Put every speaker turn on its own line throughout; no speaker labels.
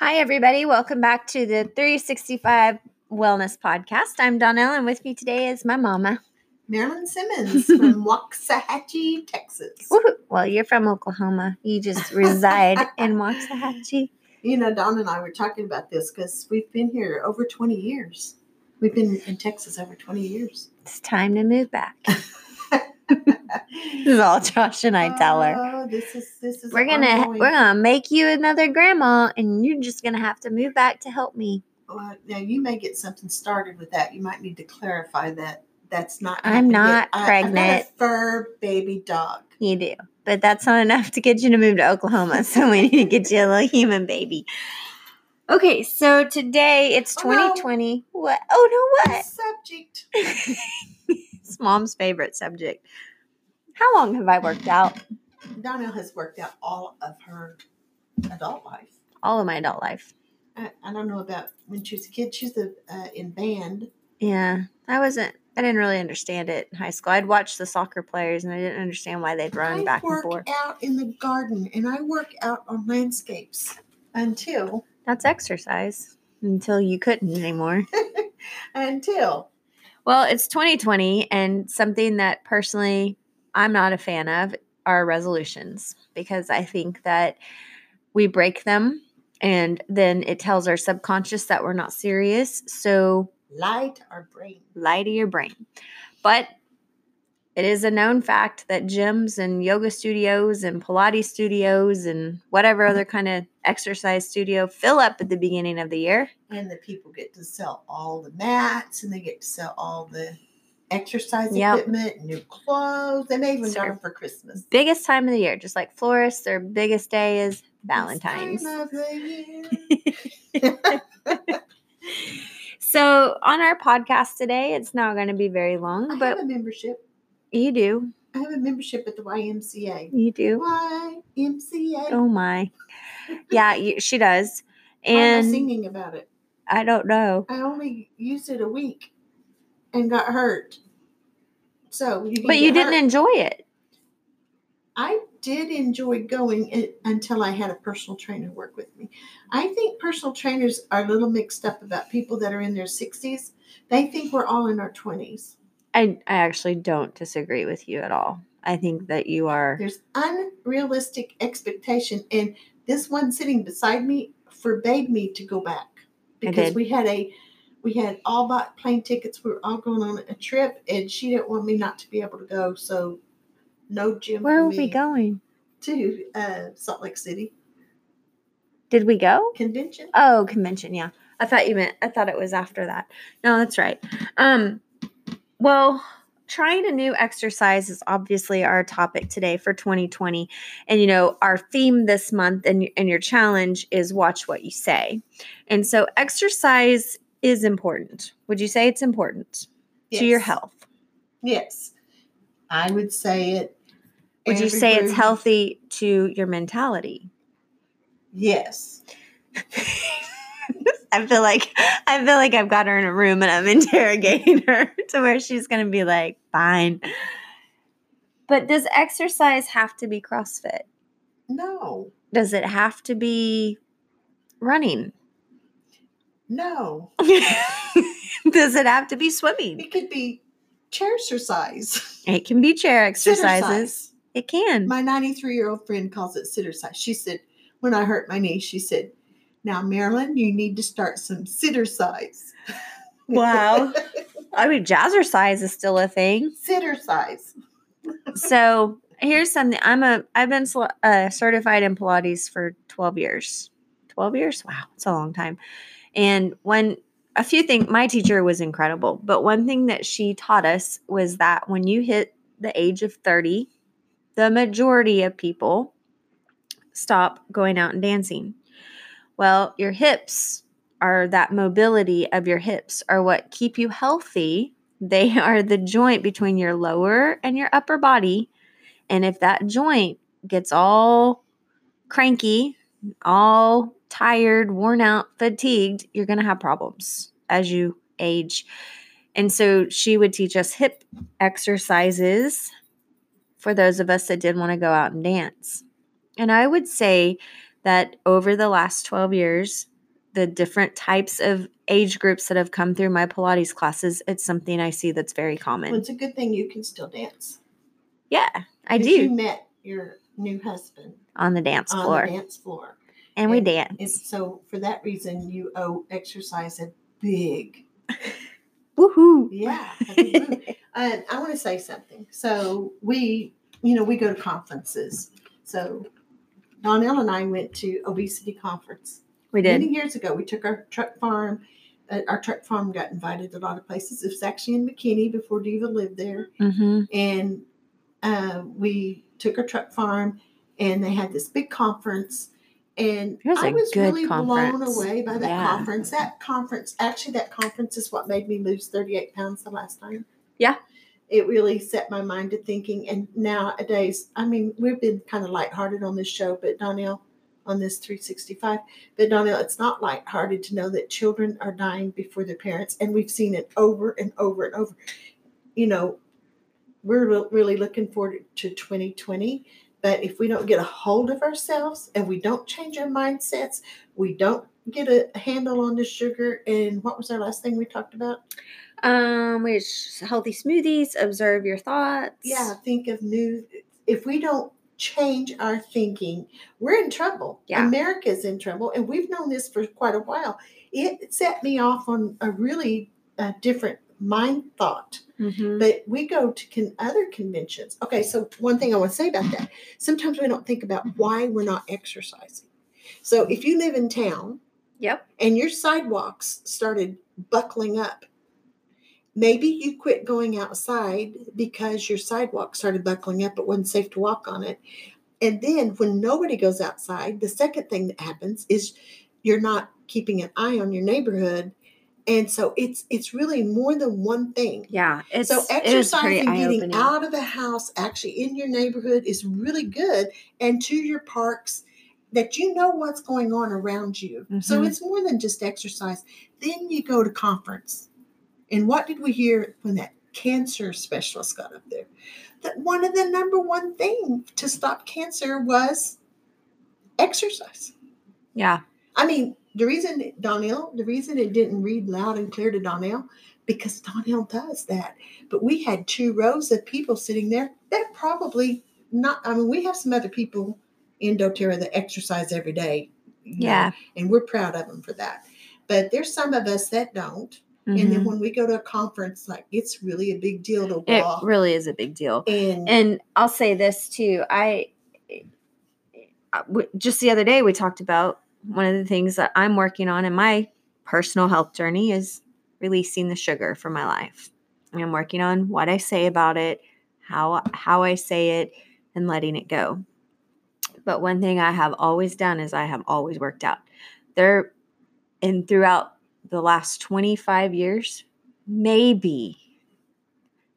Hi, everybody. Welcome back to the 365 Wellness Podcast. I'm Donnell, and with me today is my mama.
Marilyn Simmons from Waxahachie, Texas.
Woo-hoo. Well, you're from Oklahoma. You just reside in Waxahachie.
You know, Don and I were talking about this because we've been here over 20 years. We've been in Texas over 20 years.
It's time to move back. this is all Josh and I tell her.
Oh, this is this is
We're gonna
ongoing-
we're gonna make you another grandma, and you're just gonna have to move back to help me.
Well, now you may get something started with that. You might need to clarify that that's not.
I'm not.
I- got
pregnant.
a fur baby dog.
You do, but that's not enough to get you to move to Oklahoma. So we need to get you a little human baby. Okay, so today it's
Oh, no.
2020. What? Oh no, what?
Subject.
it's mom's favorite subject. How long have I worked out?
Donnell has worked out all of her adult life.
All of my adult life.
I, I don't know about when she was a kid. She's a, uh, in band.
Yeah, I wasn't. I didn't really understand it in high school. I'd watch the soccer players, and I didn't understand why they'd run
I
back and
work
forth.
out in the garden and I work out on landscapes until
That's exercise until you couldn't anymore.
until
Well, it's 2020, and something that personally I'm not a fan of are resolutions because I think that we break them and then it tells our subconscious that we're not serious. So
light our brain.
lie to your brain. But it is a known fact that gyms and yoga studios and Pilates studios and whatever other kind of exercise studio fill up at the beginning of the year.
And the people get to sell all the mats and they get to sell all the exercise
Yep.
equipment, new clothes. They may even got them for Christmas.
Biggest time of the year, just like florists, their biggest day is Valentine's.
This time of the year.
So, on our podcast today, it's not going to be very
I
long,
have
but
a membership.
You do.
I have a membership at the YMCA.
You do.
YMCA.
Oh my. Yeah, you, she does.
I'm
And
singing about it.
I don't know.
I only used it a week and got hurt. So, you
But you didn't
hurt.
enjoy it.
I did enjoy going it until I had a personal trainer work with me. I think personal trainers are a little mixed up about people that are in their 60s. They think we're all in our 20s.
I, I actually don't disagree with you at all. I think that you are.
There's unrealistic expectation, and this one sitting beside me forbade me to go back because we had a we had all bought plane tickets. We were all going on a trip, and she didn't want me not to be able to go. So, no gym.
Where were we going?
To uh, Salt Lake City
Did we go?
convention.
Oh, convention. Yeah. I thought you meant, I thought it was after that. No, that's right. Um, well, trying a new exercise is obviously our topic today for 2020. And, you know, our theme this month and, and your challenge is watch what you say. And so exercise is important. Would you say it's important to your health?
Yes, I would say it.
Would you say it's healthy to your mentality?
Yes.
I feel like I feel like I've got her in a room and I'm interrogating her to where she's going to be like, "Fine." But does exercise have to be CrossFit?
No.
Does it have to be running?
No.
does it have to be swimming?
It could be chair exercise.
It can be chair exercises. It can.
My 93 year old friend calls it sitter size. She said, when I hurt my knee, she said, Now, Marilyn, you need to start some sitter size.
Wow. I mean, jazzercise is still a thing.
sitter size.
so here's something i'm a i've been uh, certified in pilates for 12 years 12 years wow it's a long time and when a few things my teacher was incredible but one thing that she taught us was that when you hit the age of 30 the majority of people stop going out and dancing well your hips are that mobility of your hips are what keep you healthy they are the joint between your lower and your upper body. And if that joint gets all cranky, all tired, worn out, fatigued, you're going to have problems as you age. And so she would teach us hip exercises for those of us that did want to go out and dance. And I would say that over the last 12 years, the different types of age groups that have come through my Pilates classes, it's something I see that's very common.
Well, it's a good thing you can still dance.
yeah, I do
You met your new husband
on the dance
on
floor.
the dance floor.
and we dance.
So for that reason you owe exercise a big
Woohoo.
yeah. move. I want to say something. So we, you know, we go to conferences. So Donnell and I went to obesity conference
We did.
many years ago. We took our truck farm. Uh, our truck farm got invited to a lot of places. It was actually in McKinney before Diva lived there
Mm-hmm.
and uh, we took a truck farm and they had this big conference and
was
i was really blown away by that
Yeah.
conference that conference actually that conference is what made me lose 38 pounds the last time
Yeah.
It really set my mind to thinking. And nowadays i mean we've been kind of lighthearted on this show but donnell on this 365 but donnell it's not lighthearted to know that children are dying before their parents and we've seen it over and over and over. You know we're re- really looking forward to 2020 but if we don't get a hold of ourselves and we don't change our mindsets we don't get a handle on the sugar and what was our last thing we talked about
Um, which healthy smoothies, observe your thoughts.
yeah think of new if we don't change our thinking we're in trouble
Yeah.
america's in trouble and we've known this for quite a while it set me off on a really uh, different mind thought
Mm-hmm.
but we go to con- other conventions. Okay, so one thing I want to say about that sometimes we don't think about why we're not exercising. So if you live in town
Yep.
and your sidewalks started buckling up, maybe you quit going outside because your sidewalk started buckling up, it wasn't safe to walk on it. And then when nobody goes outside, the second thing that happens is you're not keeping an eye on your neighborhood. And so it's it's really more than one thing.
Yeah. It's
So
it is pretty
exercising, getting out of the house, actually in your neighborhood, is really good, and to your parks, that you know what's going on around you. So
Mhm.
it's more than just exercise. Then you go to conference, and what did we hear when that cancer specialist got up there? That one of the number one thing to stop cancer was exercise.
Yeah.
I mean, the reason Donnell, the reason it didn't read loud and clear to Donnell, because Donnell does that. But we had two rows of people sitting there that probably not. I mean, we have some other people in DoTerra that exercise every day. you know,
Yeah.
and we're proud of them for that. But there's some of us that don't. And
Mhm.
then when we go to a conference, like it's really a big deal to
It really is a big deal.
and
And I'll say this too. I just the other day we talked about one of the things that I'm working on in my personal health journey is releasing the sugar from my life. And I'm working on what I say about it, how how I say it, and letting it go. But one thing I have always done is I have always worked out. There and throughout the last 25 years, maybe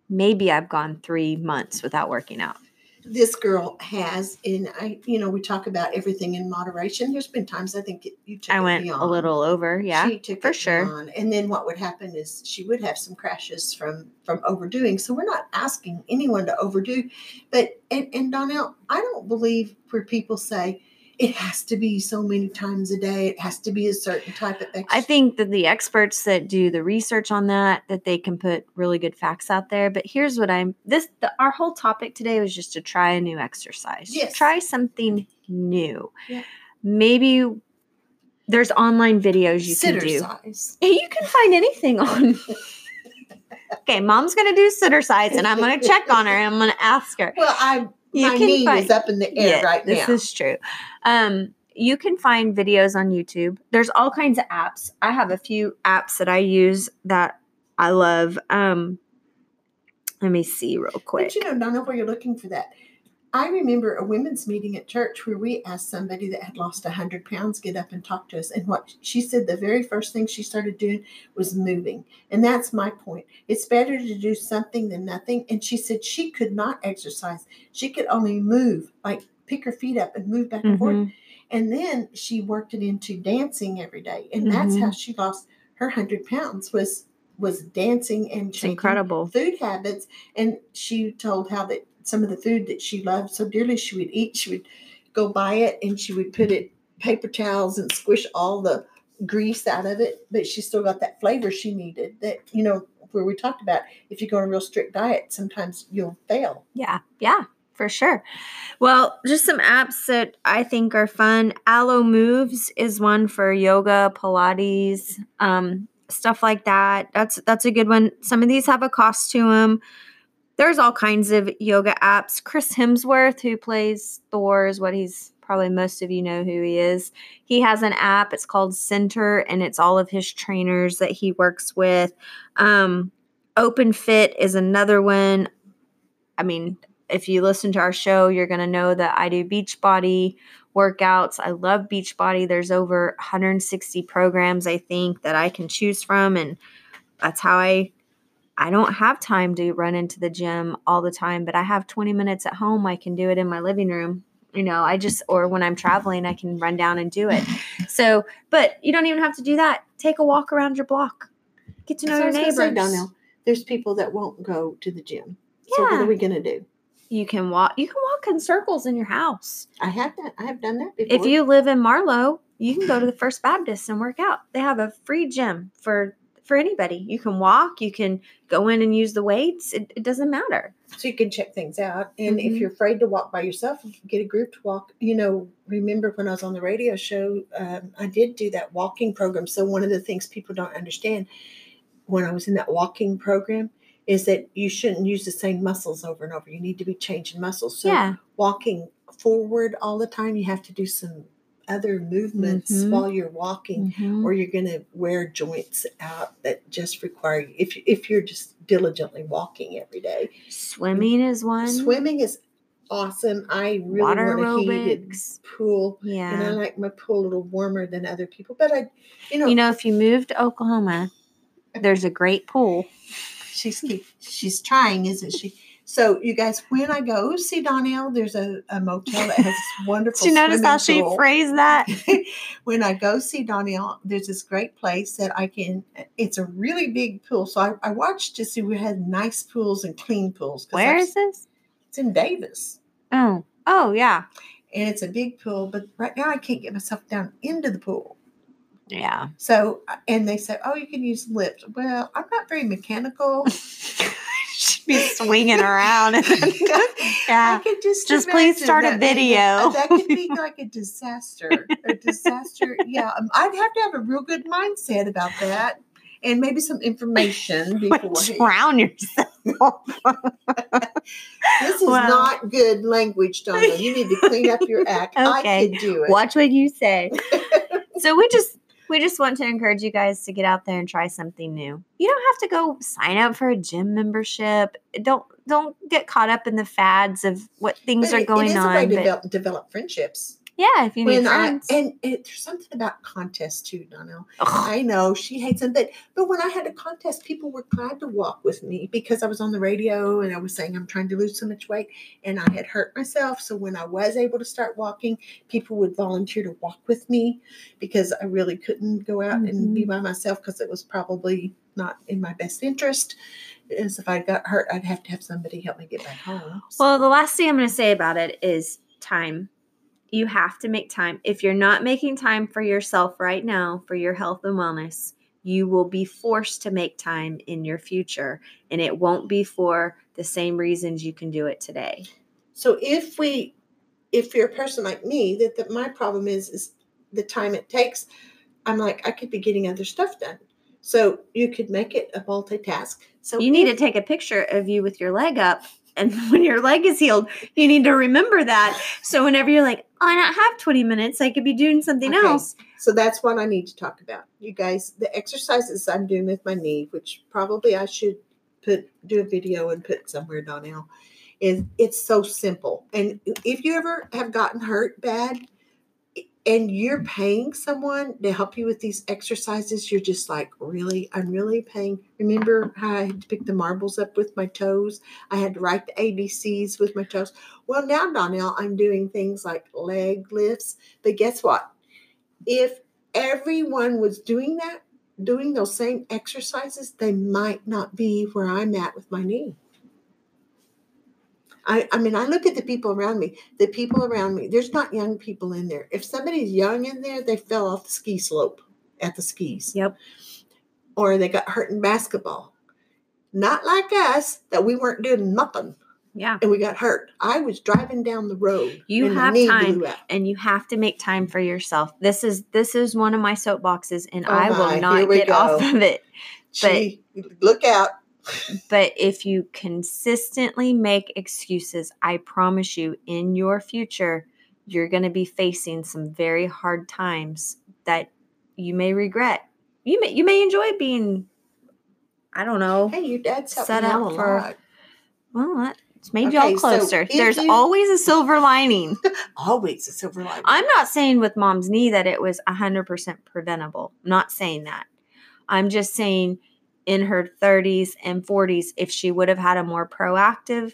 maybe I've gone 3 months without working out.
this girl has, and I, you know, we talk about everything in moderation. There's been times I think you took
I went a little over, yeah.
she took
for sure.
beyond. And then what would happen is she would have some crashes from from overdoing. So we're not asking anyone to overdo, but and, and Donnell, I don't believe where people say it has to be so many times a day. It has to be a certain type of exercise.
I think that the experts that do the research on that that they can put really good facts out there. But here's what I'm this the, our whole topic today was just to try a new exercise.
Yes.
Try something new.
Yeah.
Maybe there's online videos you
sitter
can do.
size.
You can find anything on. okay, mom's gonna do sitter size, and I'm gonna check on her, and I'm gonna ask her.
Well, I
You
my
can
knee
find-
is up in the air right now.
this is true. Um, you can find videos on YouTube. There's all kinds of apps. I have a few apps that I use that I love. Um, let me see real quick.
But you know, I know where you're looking for that. I remember a women's meeting at church where we asked somebody that had lost 100 pounds get up and talk to us. And what she said the very first thing she started doing was moving. And that's my point. It's better to do something than nothing. And she said she could not exercise, she could only move, like pick her feet up and move back and forth.
Mhm.
And then she worked it into dancing every day. And that's
Mm-hmm.
how she lost her 100 pounds was was dancing and
incredible.
food habits and she told how that some of the food that she loved so dearly she would eat she would go buy it and she would put it paper towels and squish all the grease out of it, but she still got that flavor she needed. That you know, where we talked about if you go on a real strict diet, sometimes you'll fail.
Yeah, yeah, for sure. Well, just some apps that I think are fun. Alo Moves is one for yoga, Pilates, um, stuff like that. That's that's a good one. Some of these have a cost to them. There's all kinds of yoga apps. Chris Hemsworth, who plays Thor, is what he's probably most of you know who he is. He has an app. It's called Centr, and it's all of his trainers that he works with. Um, Open Fit is another one. I mean, if you listen to our show, you're going to know that I do Beachbody workouts. I love Beachbody. There's over 160 programs I think that I can choose from and that's how I I don't have time to run into the gym all the time, but I have 20 minutes at home. I can do it in my living room. You know, I just or when I'm traveling, I can run down and do it. So, but you don't even have to do that. Take a walk around your block. Get to know your neighbors.
Donnell, there's people that won't go to the gym. So what are we gonna do?
You can walk you can walk in circles in your house.
I have that. I have done that before.
If you live in Marlow, you can go to the First Baptist and work out. They have a free gym for for anybody. You can walk, you can go in and use the weights. It, it doesn't matter.
so you can check things out. And if
Mhm.
you're afraid to walk by yourself, get a group to walk. You know, remember when I was on the radio show, um, I did do that walking program. So one of the things people don't understand when I was in that walking program is that you shouldn't use the same muscles over and over. You need to be changing muscles. So
yeah.
walking forward all the time, you have to do some other movements
Mhm.
while you're walking
Mhm.
or you're going to wear joints out that just require you if, if you're just diligently walking every day
Swimming is one.
Swimming is awesome. I really
Water
want a heated pool, and I like my pool a little warmer than other people. But I, you know,
You know, if you move to Oklahoma, there's a great pool.
she's keep, she's trying, isn't she? So, you guys, when I go see Donnell, there's a, a motel that has wonderful.
Did you notice how she
pool.
phrased that?
when I go see Donnell, there's this great place that I can. It's a really big pool, so I, I watched to see we had nice pools and clean pools.
Where
I've-
is this?
It's in Davis.
Oh. Oh yeah.
and it's a big pool, but right now I can't get myself down into the pool.
Yeah.
So, and they said, oh, you can use lips. Well, I'm not very mechanical.
Be swinging around.
I
yeah.
I could just
Just please start a video.
That could be like a disaster. A disaster. Yeah, um, I'd have to have a real good mindset about that, and maybe some information before.
Drown yourself.
This is
Well.
not good language, Donna. You need to clean up your act. I
Okay.
could do it.
Watch what you say. so we just we just want to encourage you guys to get out there and try something new. You don't have to go sign up for a gym membership. Don't don't get caught up in the fads of what things
But
are going
it is
on.
a way to
but
develop, develop friendships.
Yeah, if you need
when I
friends.
and it, there's something about contests too, Donnell.
Ugh.
I know she hates them, but but when I had a contest, people were glad to walk with me because I was on the radio and I was saying I'm trying to lose so much weight and I had hurt myself. So when I was able to start walking, people would volunteer to walk with me because I really couldn't go out and
Mm-hmm.
be by myself because it was probably not in my best interest. As if I got hurt, I'd have to have somebody help me get back home. So-
Well, the last thing I'm going to say about it is time. You have to make time. If you're not making time for yourself right now, for your health and wellness, you will be forced to make time in your future. And it won't be for the same reasons you can do it today.
So if we, if you're a person like me, that, that my problem is is the time it takes. I'm like I could be getting other stuff done. So you could make it a multitask. So
You need to take a picture of you with your leg up. And when your leg is healed, you need to remember that. So whenever you're like, oh, I don't have 20 minutes, I could be doing something
Okay.
else.
So that's what I need to talk about. You guys, the exercises I'm doing with my knee, which probably I should put do a video and put somewhere, Donnell, is it's so simple. And if you ever have gotten hurt bad and you're paying someone to help you with these exercises, you're just like, really? I'm really paying. Remember how I had to pick the marbles up with my toes? I had to write the ABCs with my toes. Well, now, Donnell, I'm doing things like leg lifts. But guess what? If everyone was doing that, doing those same exercises, they might not be where I'm at with my knee. I, I mean, I look at the people around me. The people around me, there's not young people in there. If somebody's young in there, they fell off the ski slope at the skis.
Yep.
Or they got hurt in basketball. Not like us, that we weren't doing nothing
Yeah.
and we got hurt. I was driving down the road.
You
and
have time. and you have to make time for yourself. This is this is one of my soapboxes and
Oh
I
my,
will not get off of it.
Gee, look out.
But if you consistently make excuses, I promise you in your future you're going to be facing some very hard times that you may regret. You may you may enjoy being I don't know.
Hey, your dad's helped
Set up
out
for-
lot.
Well, it's made
Okay,
y'all closer.
if
There's
you-
always a silver lining.
Always a silver lining.
I'm not saying with mom's knee that it was 100% preventable. I'm not saying that. I'm just saying in her 30s and 40s, if she would have had a more proactive,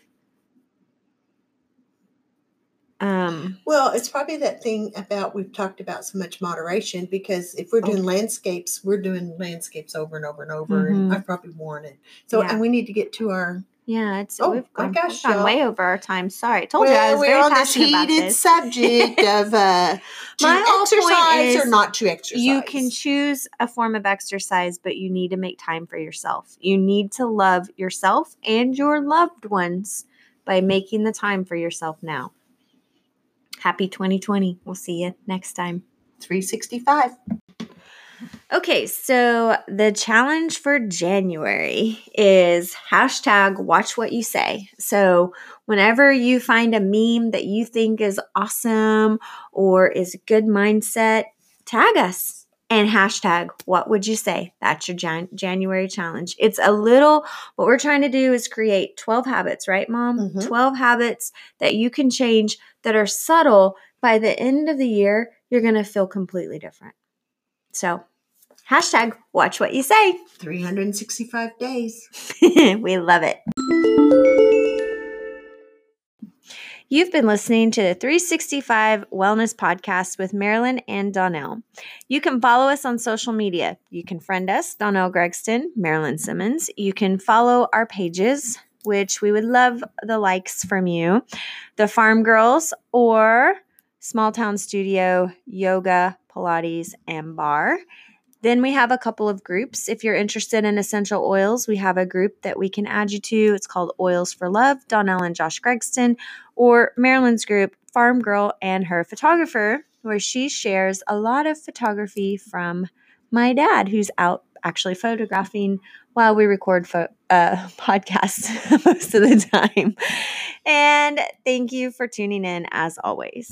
um,
Well, it's probably that thing about we've talked about so much moderation because if we're
Oh.
doing landscapes, we're doing landscapes over and over and over,
Mhm.
and I've probably worn it. So,
Yeah.
and we need to get to our.
Yeah, it's
Oh,
we've gone,
gosh,
we've gone way over our time. Sorry, I told you I was
we're
very
on this
passionate about
heated
this.
subject of uh, to
My
exercise
is
or not to exercise.
You can choose a form of exercise, but you need to make time for yourself. You need to love yourself and your loved ones by making the time for yourself now. Happy 2020. We'll see you next time.
365.
Okay, so the challenge for January is hashtag watch what you say. So, whenever you find a meme that you think is awesome or is a good mindset, tag us and hashtag what would you say? That's your Jan- January challenge. It's a little, what we're trying to do is create 12 habits, right, mom?
Mhm.
12 habits that you can change that are subtle. By the end of the year, you're going to feel completely different. So, hashtag watch what you say.
365 days.
we love it. You've been listening to the 365 Wellness Podcast with Marilyn and Donnell. You can follow us on social media. You can friend us, Donnell Gregston, Marilyn Simmons. You can follow our pages, which we would love the likes from you. The Farm Girls or Small Town Studio, Yoga, Pilates, and Barre. Then we have a couple of groups. If you're interested in essential oils, we have a group that we can add you to. It's called Oils for Love, Donnell and Josh Gregston, or Marilyn's group, Farm Girl and her photographer, where she shares a lot of photography from my dad, who's out actually photographing while we record fo- uh, podcasts most of the time. And thank you for tuning in as always.